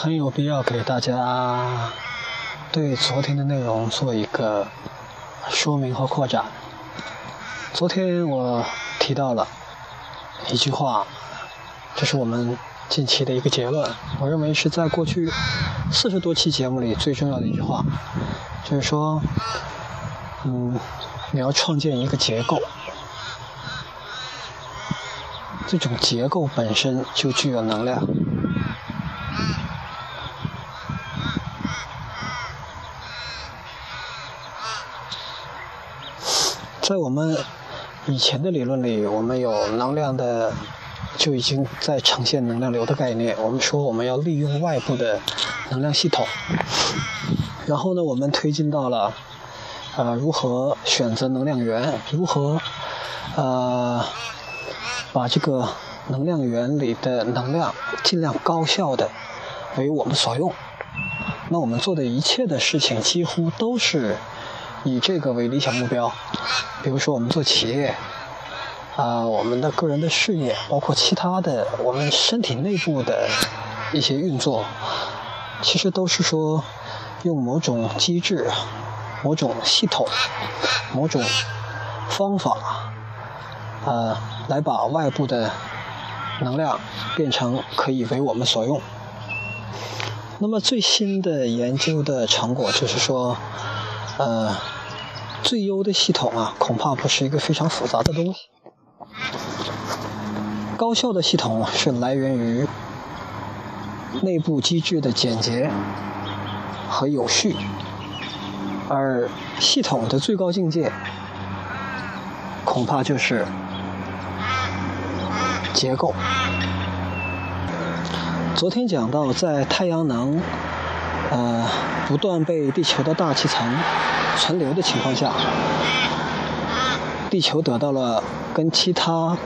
很有必要给大家对昨天的内容做一个说明和扩展。昨天我提到了一句话，这是我们近期的一个结论。我认为是在过去四十多期节目里最重要的一句话，就是说，嗯，你要创建一个结构，这种结构本身就具有能量。在我们以前的理论里，我们有能量的，就已经在呈现能量流的概念。我们说我们要利用外部的能量系统，然后呢，我们推进到了，呃，如何选择能量源，如何，呃，把这个能量源里的能量尽量高效的为我们所用。那我们做的一切的事情，几乎都是。以这个为理想目标，比如说我们做企业，啊，我们的个人的事业，包括其他的我们身体内部的一些运作，其实都是说用某种机制、某种系统、某种方法，啊，来把外部的能量变成可以为我们所用。那么最新的研究的成果就是说。呃，最优的系统啊，恐怕不是一个非常复杂的东西。高效的系统是来源于内部机制的简洁和有序，而系统的最高境界，恐怕就是结构。昨天讲到，在太阳能。呃，不断被地球的大气层存留的情况下，地球得到了跟其他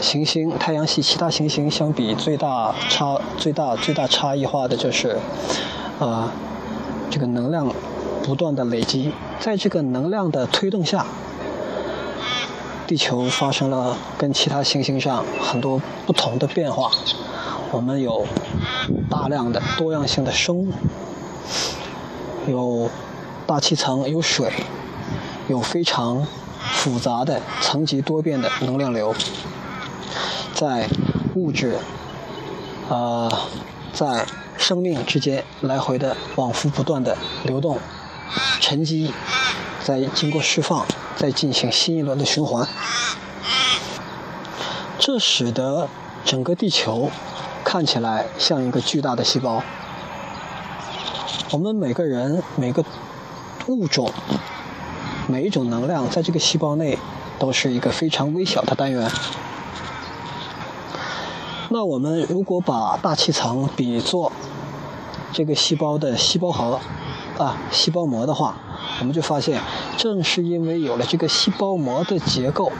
行星、太阳系其他行星相比最大差、最大最大差异化的就是，呃，这个能量不断的累积，在这个能量的推动下，地球发生了跟其他行星上很多不同的变化。我们有大量的多样性的生物，有大气层，有水，有非常复杂的层级多变的能量流，在物质，呃，在生命之间来回的往复不断的流动，沉积，再经过释放，再进行新一轮的循环，这使得整个地球。看起来像一个巨大的细胞。我们每个人、每个物种、每一种能量，在这个细胞内都是一个非常微小的单元。那我们如果把大气层比作这个细胞的细胞核啊、细胞膜的话，我们就发现，正是因为有了这个细胞膜的结构，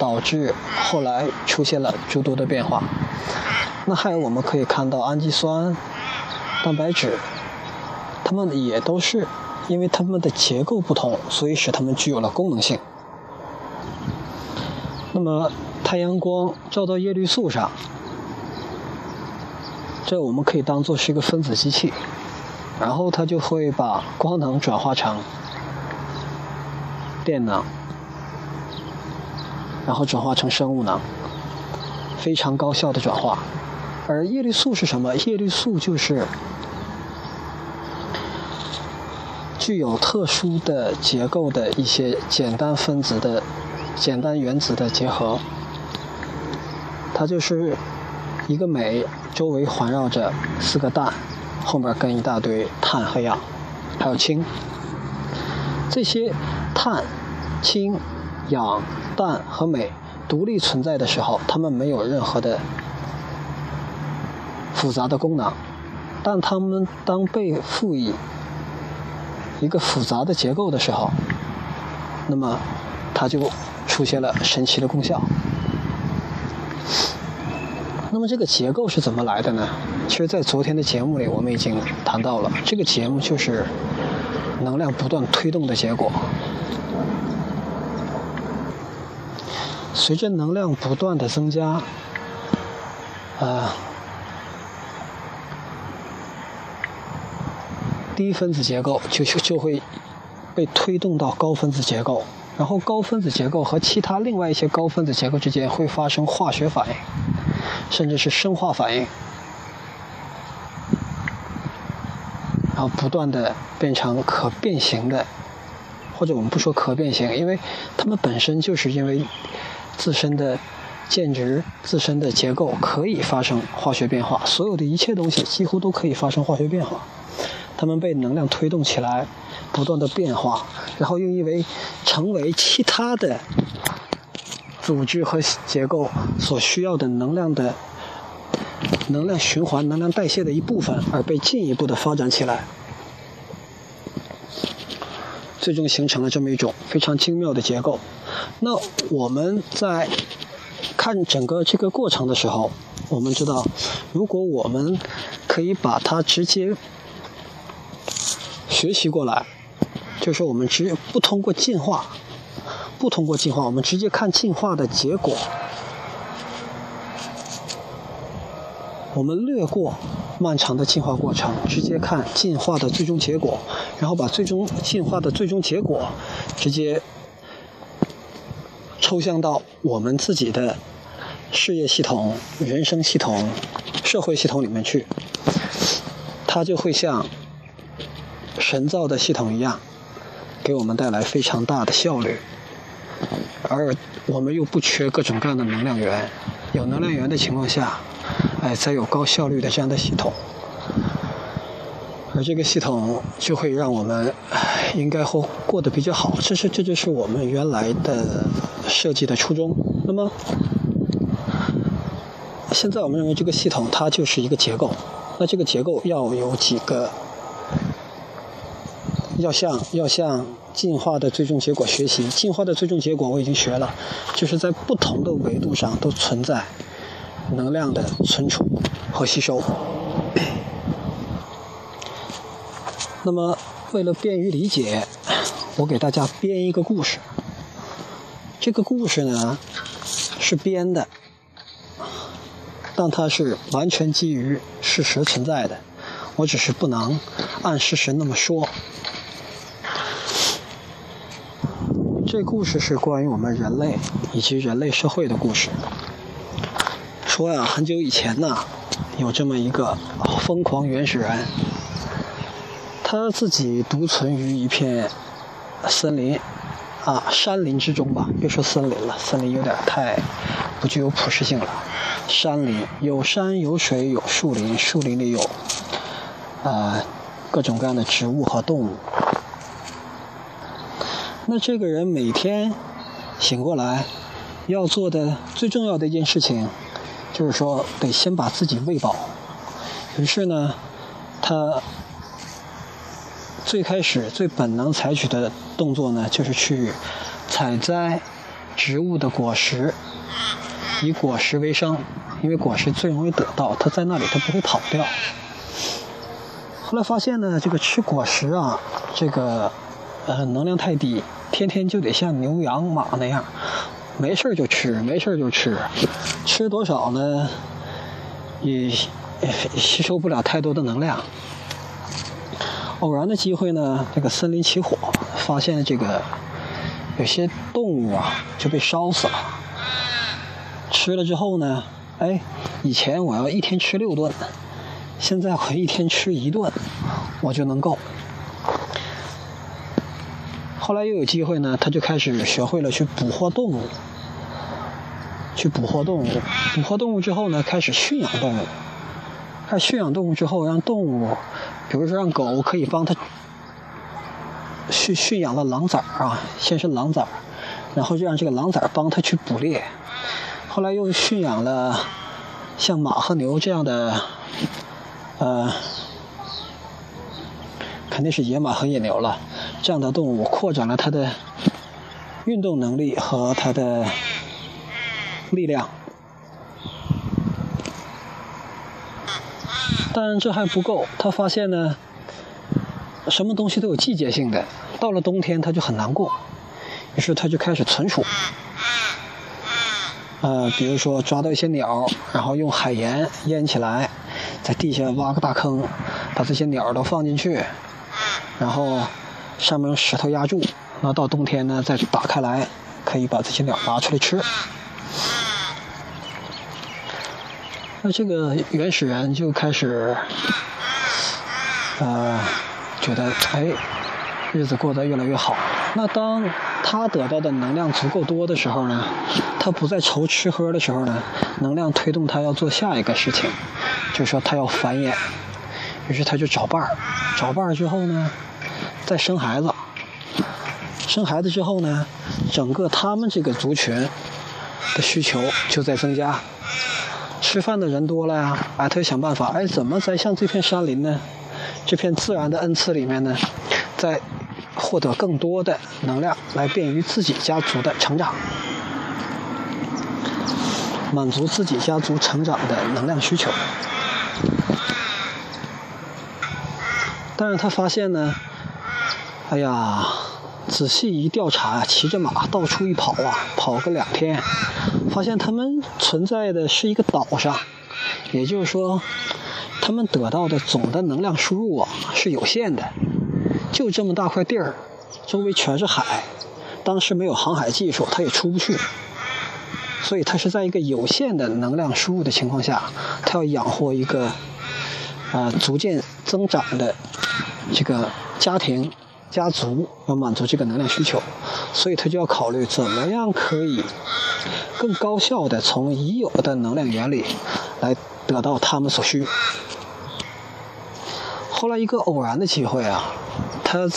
导致后来出现了诸多的变化。那还有我们可以看到氨基酸、蛋白质，它们也都是因为它们的结构不同，所以使它们具有了功能性。那么太阳光照到叶绿素上，这我们可以当做是一个分子机器，然后它就会把光能转化成电能，然后转化成生物能，非常高效的转化。而叶绿素是什么？叶绿素就是具有特殊的结构的一些简单分子的简单原子的结合。它就是一个镁，周围环绕着四个氮，后面跟一大堆碳和氧，还有氢。这些碳、氢、氧、氮和镁独立存在的时候，它们没有任何的。复杂的功能，但它们当被赋予一个复杂的结构的时候，那么它就出现了神奇的功效。那么这个结构是怎么来的呢？其实，在昨天的节目里，我们已经谈到了，这个节目就是能量不断推动的结果。随着能量不断的增加，啊。低分子结构就就就会被推动到高分子结构，然后高分子结构和其他另外一些高分子结构之间会发生化学反应，甚至是生化反应，然后不断的变成可变形的，或者我们不说可变形，因为它们本身就是因为自身的。键值自身的结构可以发生化学变化，所有的一切东西几乎都可以发生化学变化。它们被能量推动起来，不断的变化，然后又因为成为其他的组织和结构所需要的能量的能量循环、能量代谢的一部分，而被进一步的发展起来，最终形成了这么一种非常精妙的结构。那我们在。看整个这个过程的时候，我们知道，如果我们可以把它直接学习过来，就是我们直不通过进化，不通过进化，我们直接看进化的结果，我们略过漫长的进化过程，直接看进化的最终结果，然后把最终进化的最终结果直接抽象到我们自己的。事业系统、人生系统、社会系统里面去，它就会像神造的系统一样，给我们带来非常大的效率。而我们又不缺各种各样的能量源，有能量源的情况下，哎，才有高效率的这样的系统。而这个系统就会让我们应该会过得比较好。这是这就是我们原来的设计的初衷。那么。现在我们认为这个系统它就是一个结构，那这个结构要有几个，要向要向进化的最终结果学习。进化的最终结果我已经学了，就是在不同的维度上都存在能量的存储和吸收。那么为了便于理解，我给大家编一个故事。这个故事呢是编的。但它是完全基于事实存在的，我只是不能按事实那么说。这故事是关于我们人类以及人类社会的故事。说呀，很久以前呢，有这么一个疯狂原始人，他自己独存于一片森林啊山林之中吧，别说森林了，森林有点太不具有普适性了。山林有山有水有树林，树林里有啊各种各样的植物和动物。那这个人每天醒过来要做的最重要的一件事情，就是说得先把自己喂饱。于是呢，他最开始最本能采取的动作呢，就是去采摘植物的果实。以果实为生，因为果实最容易得到，它在那里，它不会跑掉。后来发现呢，这个吃果实啊，这个呃能量太低，天天就得像牛羊马那样，没事就吃，没事就吃，吃多少呢，也吸收不了太多的能量。偶然的机会呢，这个森林起火，发现这个有些动物啊就被烧死了。吃了之后呢，哎，以前我要一天吃六顿，现在我一天吃一顿，我就能够。后来又有机会呢，他就开始学会了去捕获动物，去捕获动物，捕获动物之后呢，开始驯养动物。开始驯养动物之后，让动物，比如说让狗可以帮他驯驯养了狼崽啊，先是狼崽，然后就让这个狼崽帮他去捕猎。后来又驯养了像马和牛这样的，呃，肯定是野马和野牛了，这样的动物扩展了它的运动能力和它的力量。但这还不够，他发现呢，什么东西都有季节性的，到了冬天他就很难过，于是他就开始存储。呃，比如说抓到一些鸟，然后用海盐腌起来，在地下挖个大坑，把这些鸟都放进去，然后上面用石头压住，那到冬天呢再打开来，可以把这些鸟拿出来吃。那这个原始人就开始，呃，觉得哎，日子过得越来越好。那当他得到的能量足够多的时候呢，他不再愁吃喝的时候呢，能量推动他要做下一个事情，就说他要繁衍。于是他就找伴儿，找伴儿之后呢，在生孩子。生孩子之后呢，整个他们这个族群的需求就在增加。吃饭的人多了呀，哎，他就想办法，哎，怎么在像这片山林呢，这片自然的恩赐里面呢，在获得更多的能量，来便于自己家族的成长，满足自己家族成长的能量需求。但是他发现呢，哎呀，仔细一调查，骑着马到处一跑啊，跑个两天。发现他们存在的是一个岛上，也就是说，他们得到的总的能量输入啊是有限的，就这么大块地儿，周围全是海，当时没有航海技术，他也出不去，所以他是在一个有限的能量输入的情况下，他要养活一个啊逐渐增长的这个家庭家族，要满足这个能量需求，所以他就要考虑怎么样可以。更高效的从已有的能量源里来得到他们所需。后来一个偶然的机会啊，他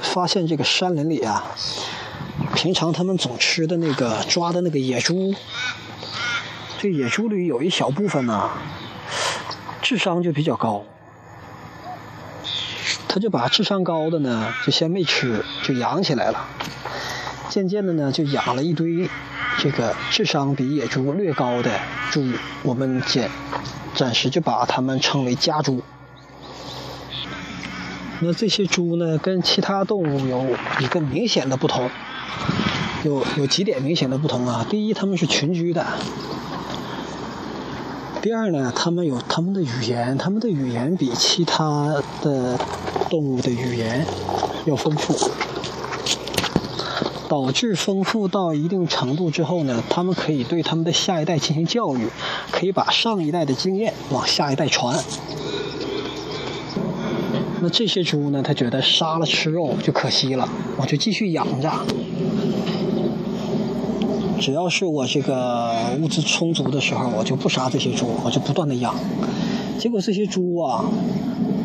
发现这个山林里啊，平常他们总吃的那个抓的那个野猪，这野猪里有一小部分呢，智商就比较高。他就把智商高的呢，就先没吃，就养起来了。渐渐的呢，就养了一堆。这个智商比野猪略高的猪，我们暂暂时就把它们称为家猪。那这些猪呢，跟其他动物有一个明显的不同，有有几点明显的不同啊。第一，它们是群居的；第二呢，它们有它们的语言，它们的语言比其他的动物的语言要丰富。导致丰富到一定程度之后呢，他们可以对他们的下一代进行教育，可以把上一代的经验往下一代传。那这些猪呢，他觉得杀了吃肉就可惜了，我就继续养着。只要是我这个物资充足的时候，我就不杀这些猪，我就不断的养。结果这些猪啊，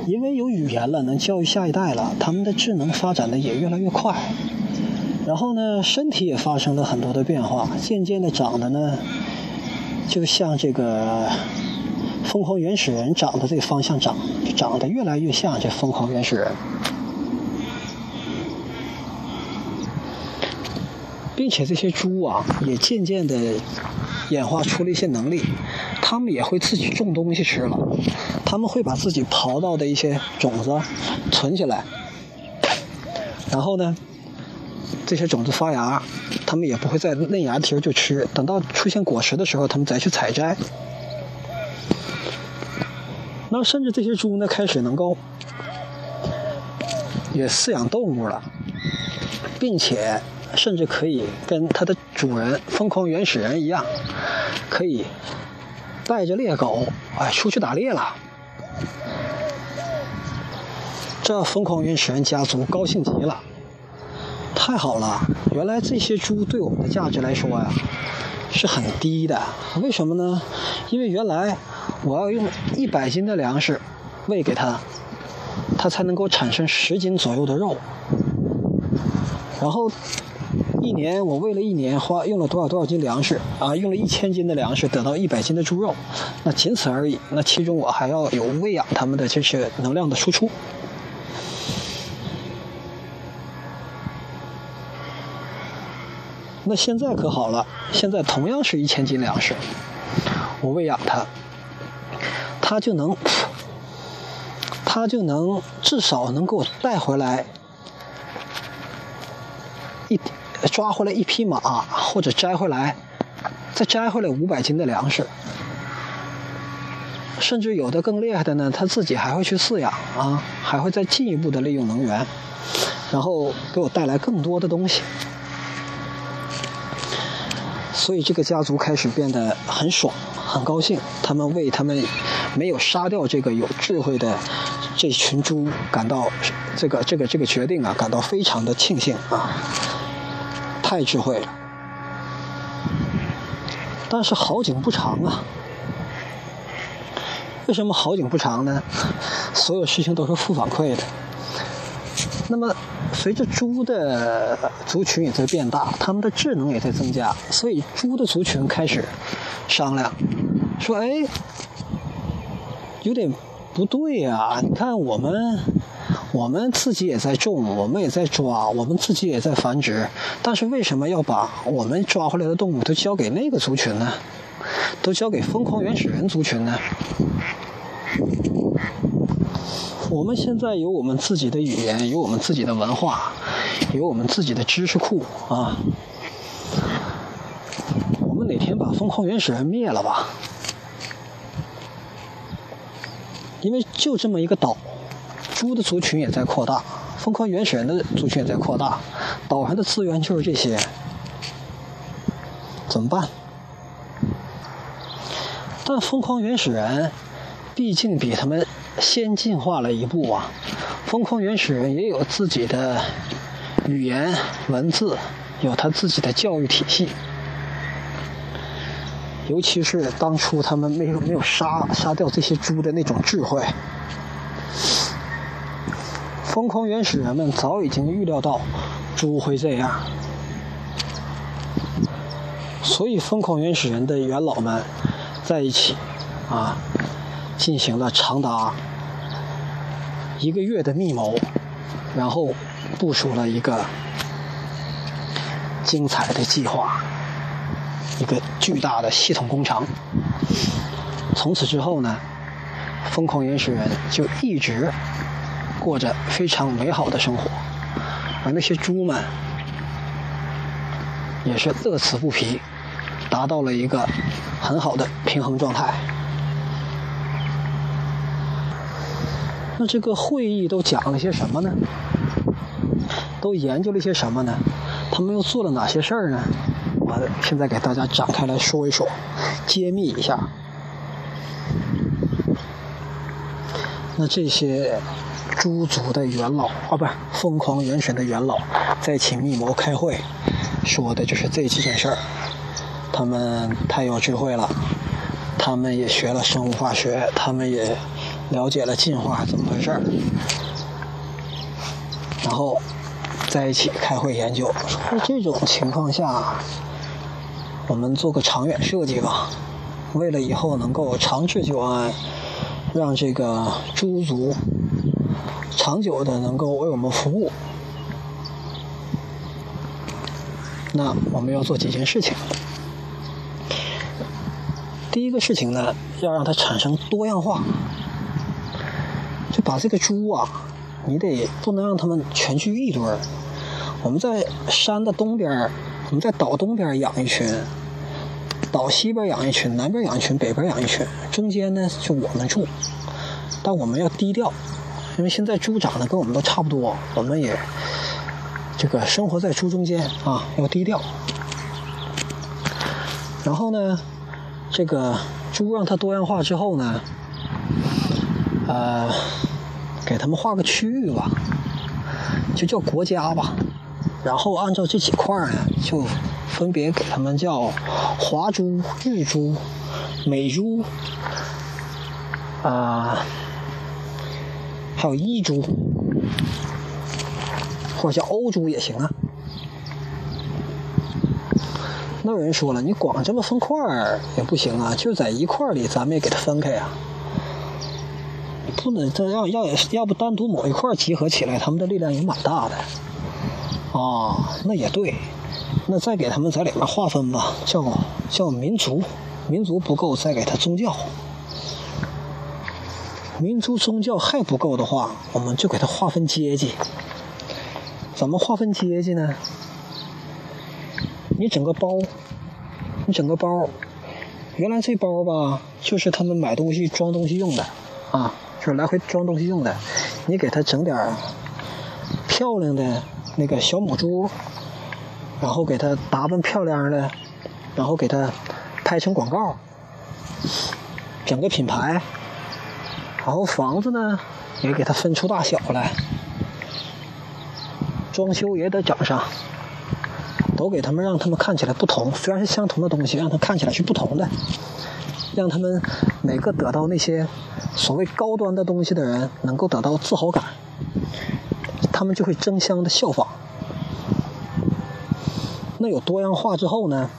因为有语言了，能教育下一代了，他们的智能发展的也越来越快。然后呢，身体也发生了很多的变化，渐渐的长得呢，就像这个疯狂原始人长的这个方向长，长得越来越像这疯狂原始人，并且这些猪啊，也渐渐的演化出了一些能力，它们也会自己种东西吃了，他们会把自己刨到的一些种子存起来，然后呢。这些种子发芽，它们也不会在嫩芽的时候就吃，等到出现果实的时候，它们再去采摘。那甚至这些猪呢，开始能够也饲养动物了，并且甚至可以跟它的主人疯狂原始人一样，可以带着猎狗哎出去打猎了。这疯狂原始人家族高兴极了。太好了！原来这些猪对我们的价值来说呀，是很低的。为什么呢？因为原来我要用一百斤的粮食喂给它，它才能够产生十斤左右的肉。然后一年我喂了一年，花用了多少多少斤粮食啊？用了一千斤的粮食得到一百斤的猪肉，那仅此而已。那其中我还要有喂养它们的这些能量的输出。那现在可好了，现在同样是一千斤粮食，我喂养它，它就能，它就能至少能给我带回来一抓回来一匹马，或者摘回来再摘回来五百斤的粮食。甚至有的更厉害的呢，他自己还会去饲养啊，还会再进一步的利用能源，然后给我带来更多的东西。所以这个家族开始变得很爽，很高兴。他们为他们没有杀掉这个有智慧的这群猪感到这个这个这个决定啊，感到非常的庆幸啊，太智慧了。但是好景不长啊。为什么好景不长呢？所有事情都是负反馈的。那么，随着猪的族群也在变大，它们的智能也在增加，所以猪的族群开始商量，说：“哎，有点不对呀！你看我们，我们自己也在种，我们也在抓，我们自己也在繁殖，但是为什么要把我们抓回来的动物都交给那个族群呢？都交给疯狂原始人族群呢？”我们现在有我们自己的语言，有我们自己的文化，有我们自己的知识库啊。我们哪天把疯狂原始人灭了吧？因为就这么一个岛，猪的族群也在扩大，疯狂原始人的族群也在扩大，岛上的资源就是这些，怎么办？但疯狂原始人毕竟比他们。先进化了一步啊！疯狂原始人也有自己的语言文字，有他自己的教育体系。尤其是当初他们没有没有杀杀掉这些猪的那种智慧，疯狂原始人们早已经预料到猪会这样，所以疯狂原始人的元老们在一起啊。进行了长达一个月的密谋，然后部署了一个精彩的计划，一个巨大的系统工程。从此之后呢，疯狂原始人就一直过着非常美好的生活，而那些猪们也是乐此不疲，达到了一个很好的平衡状态。那这个会议都讲了些什么呢？都研究了些什么呢？他们又做了哪些事儿呢？我现在给大家展开来说一说，揭秘一下。那这些猪族的元老啊，不疯狂元神的元老，在一起密谋开会，说的就是这几件事儿。他们太有智慧了，他们也学了生物化学，他们也。了解了进化怎么回事儿，然后在一起开会研究，说这种情况下，我们做个长远设计吧，为了以后能够长治久安，让这个猪族长久的能够为我们服务，那我们要做几件事情。第一个事情呢，要让它产生多样化。就把这个猪啊，你得不能让它们全聚一堆儿。我们在山的东边我们在岛东边养一群，岛西边养一群，南边养一群，北边养一群，中间呢就我们住。但我们要低调，因为现在猪长得跟我们都差不多，我们也这个生活在猪中间啊，要低调。然后呢，这个猪让它多样化之后呢，呃。给他们划个区域吧，就叫国家吧，然后按照这几块呢，就分别给他们叫华猪、日猪、美猪，啊，还有伊猪，或者叫欧猪也行啊。那有人说了，你光这么分块儿也不行啊，就在一块里，咱们也给它分开啊。不能这样，要要不单独某一块集合起来，他们的力量也蛮大的。啊，那也对，那再给他们在里面划分吧，叫叫民族，民族不够再给他宗教，民族宗教还不够的话，我们就给它划分阶级。怎么划分阶级呢？你整个包，你整个包，原来这包吧，就是他们买东西装东西用的，啊，就是来回装东西用的。你给他整点漂亮的那个小母猪，然后给他打扮漂亮的，然后给他拍成广告，整个品牌，然后房子呢也给他分出大小来，装修也得整上。都给他们，让他们看起来不同。虽然是相同的东西，让他看起来是不同的，让他们每个得到那些所谓高端的东西的人能够得到自豪感，他们就会争相的效仿。那有多样化之后呢，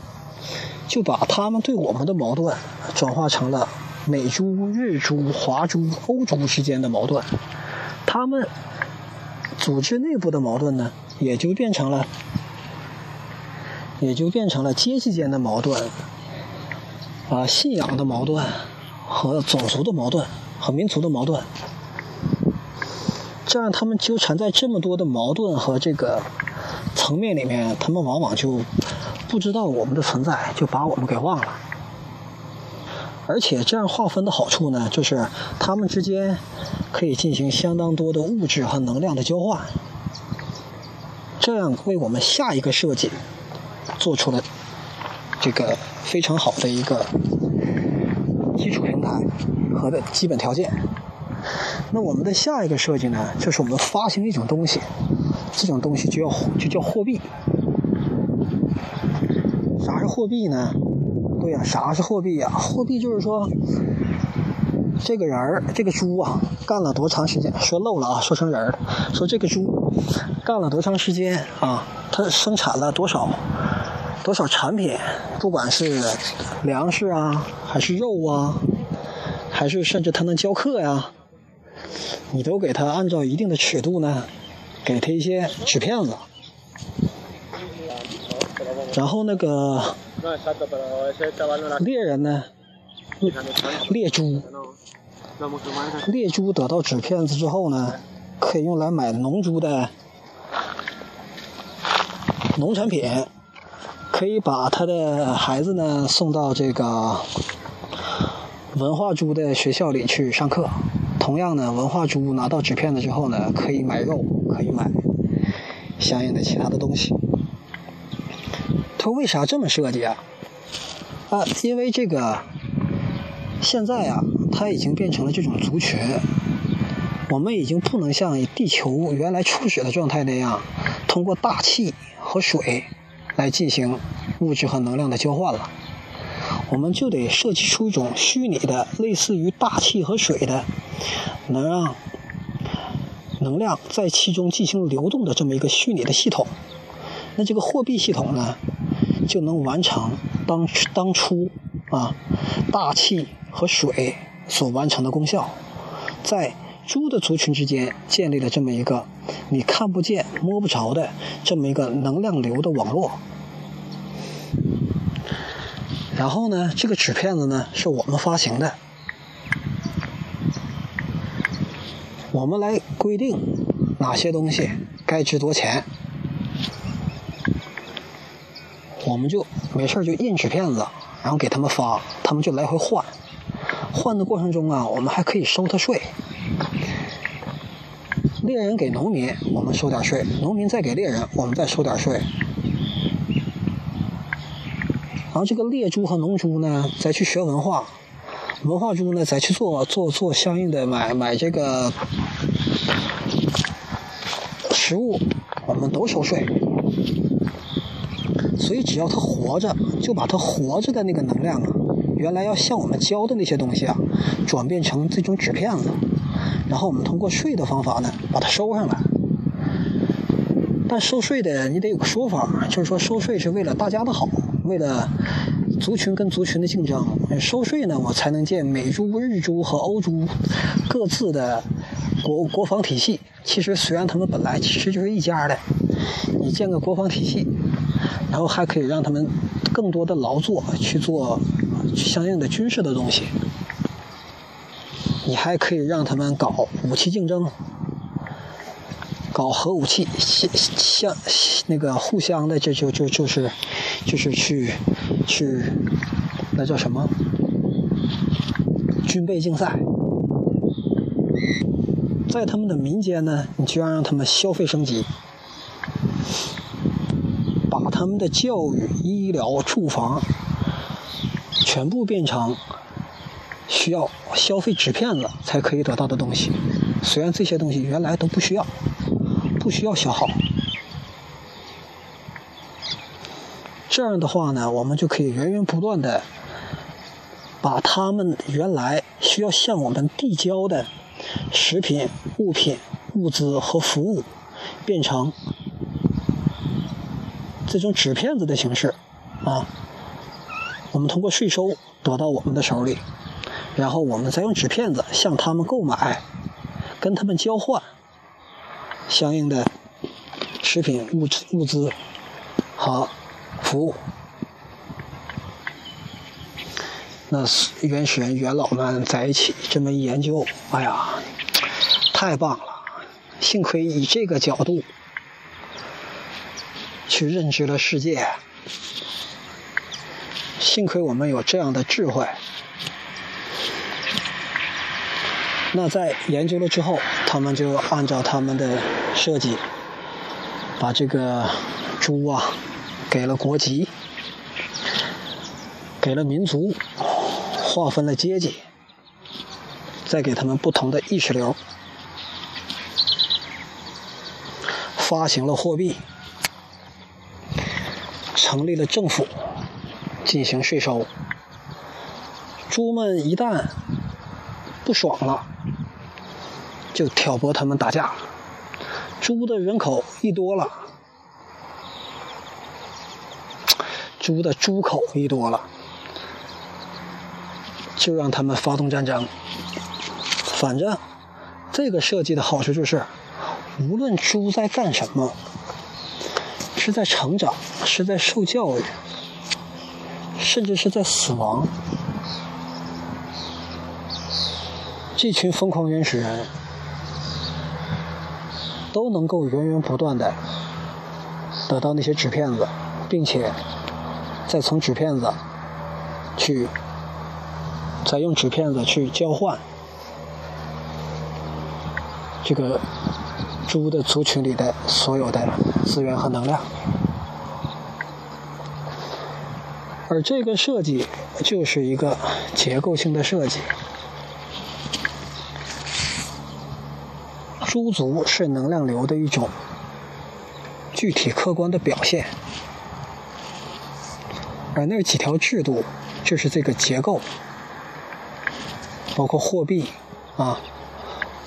就把他们对我们的矛盾转化成了美猪、日猪、华猪、欧猪之间的矛盾，他们组织内部的矛盾呢，也就变成了。也就变成了阶级间的矛盾，啊，信仰的矛盾和种族的矛盾和民族的矛盾，这样他们纠缠在这么多的矛盾和这个层面里面，他们往往就不知道我们的存在，就把我们给忘了。而且这样划分的好处呢，就是他们之间可以进行相当多的物质和能量的交换，这样为我们下一个设计。做出了这个非常好的一个基础平台和的基本条件。那我们的下一个设计呢，就是我们发行一种东西，这种东西就要就叫货币。啥是货币呢？对呀，啥是货币呀？货币就是说，这个人儿，这个猪啊，干了多长时间？说漏了啊，说成人儿。说这个猪干了多长时间啊？它生产了多少？多少产品，不管是粮食啊，还是肉啊，还是甚至它能教课呀，你都给它按照一定的尺度呢，给它一些纸片子，然后那个猎人呢，猎猪，猎猪得到纸片子之后呢，可以用来买农猪的农产品。可以把他的孩子呢送到这个文化猪的学校里去上课。同样呢，文化猪拿到纸片子之后呢，可以买肉，可以买相应的其他的东西。他为啥这么设计啊？啊，因为这个现在啊，它已经变成了这种族群，我们已经不能像地球原来初始的状态那样，通过大气和水。来进行物质和能量的交换了，我们就得设计出一种虚拟的，类似于大气和水的，能让能量在其中进行流动的这么一个虚拟的系统。那这个货币系统呢，就能完成当当初啊大气和水所完成的功效，在猪的族群之间建立了这么一个你看不见摸不着的这么一个能量流的网络。然后呢，这个纸片子呢是我们发行的，我们来规定哪些东西该值多钱，我们就没事就印纸片子，然后给他们发，他们就来回换，换的过程中啊，我们还可以收他税。猎人给农民，我们收点税；农民再给猎人，我们再收点税。然后这个猎猪和农猪呢，再去学文化；文化猪呢，再去做做做相应的买买这个食物，我们都收税。所以只要它活着，就把它活着的那个能量啊，原来要向我们交的那些东西啊，转变成这种纸片子，然后我们通过税的方法呢，把它收上来。但收税的你得有个说法，就是说收税是为了大家的好。为了族群跟族群的竞争，收税呢，我才能建美猪、日猪和欧猪各自的国国防体系。其实虽然他们本来其实就是一家的，你建个国防体系，然后还可以让他们更多的劳作去做相应的军事的东西，你还可以让他们搞武器竞争。搞核武器，相相那个互相的，就就就就是，就是去去，那叫什么？军备竞赛。在他们的民间呢，你就要让他们消费升级，他们的教育、医疗、住房全部变成需要消费纸片子才可以得到的东西。虽然这些东西原来都不需要，不需要消耗。这样的话呢，我们就可以源源不断的把他们原来需要向我们递交的。食品、物品、物资和服务变成这种纸片子的形式啊，我们通过税收得到我们的手里，然后我们再用纸片子向他们购买，跟他们交换相应的食品、物质、物资和服务。那原始人元老们在一起这么一研究，哎呀，太棒了！幸亏以这个角度去认知了世界，幸亏我们有这样的智慧。那在研究了之后，他们就按照他们的设计，把这个猪啊给了国籍，给了民族。划分了阶级，再给他们不同的意识流，发行了货币，成立了政府，进行税收。猪们一旦不爽了，就挑拨他们打架。猪的人口一多了，猪的猪口一多了。就让他们发动战争。反正这个设计的好处就是，无论猪在干什么，是在成长，是在受教育，甚至是在死亡，这群疯狂原始人都能够源源不断的得到那些纸片子，并且再从纸片子去。再用纸片子去交换这个猪的族群里的所有的资源和能量，而这个设计就是一个结构性的设计。猪族是能量流的一种具体客观的表现，而那几条制度就是这个结构。包括货币，啊，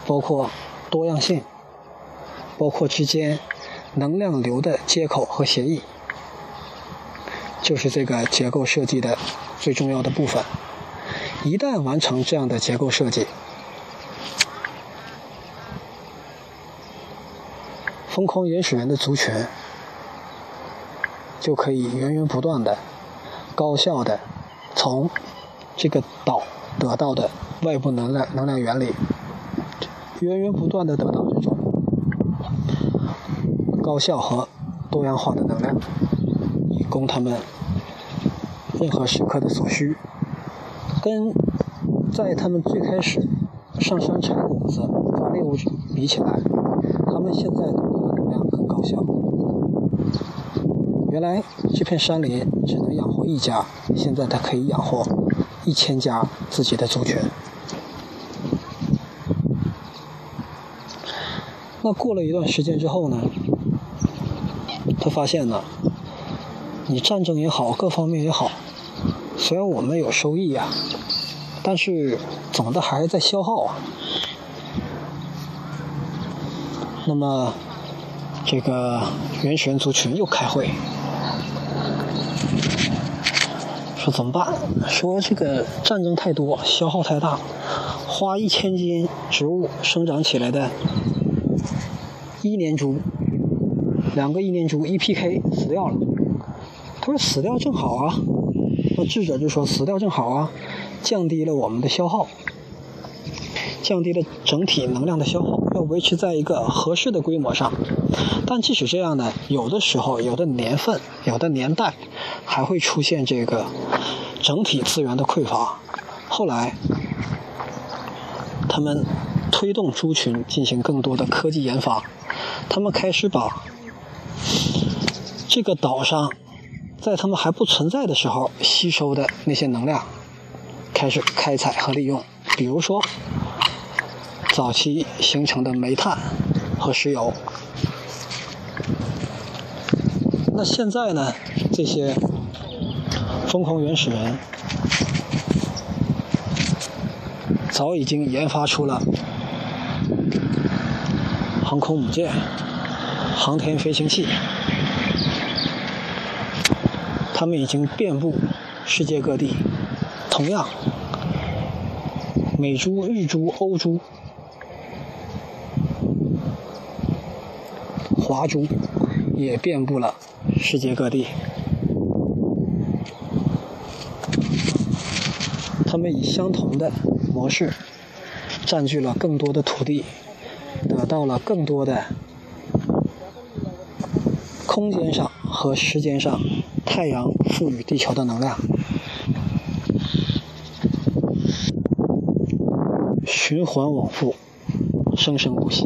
包括多样性，包括之间能量流的接口和协议，就是这个结构设计的最重要的部分。一旦完成这样的结构设计，疯狂原始人的族群就可以源源不断的、高效的从这个岛得到的。外部能量能量原理，源源不断的得到这种高效和多样化的能量，以供他们任何时刻的所需。跟在他们最开始上山采果子抓猎物比起来，他们现在的能量更高效。原来这片山林只能养活一家，现在它可以养活一千家自己的族群。那过了一段时间之后呢，发现呢，你战争也好，各方面也好，虽然我们有收益呀，但是总的还是在消耗啊。那么，这个原始人族群又开会，说怎么办？说这个战争太多，消耗太大，花一千斤植物生长起来的。一年猪，两个一年猪一 PK 死掉了。他说死掉正好啊。那智者就说死掉正好啊，降低了我们的消耗，降低了整体能量的消耗，要维持在一个合适的规模上。但即使这样呢，有的时候、有的年份、有的年代，还会出现这个整体资源的匮乏。后来，他们推动猪群进行更多的科技研发，他们开始把这个岛上在他们还不存在的时候吸收的那些能量开始开采和利用，比如说早期形成的煤炭和石油。那现在呢？这些疯狂原始人早已经研发出了航空母舰、航天飞行器，他们已经遍布世界各地。同样，美猪、日猪、欧猪、华猪也遍布了。世界各地，他们以相同的模式占据了更多的土地，得到了更多的空间上和时间上太阳赋予地球的能量，循环往复，生生不息。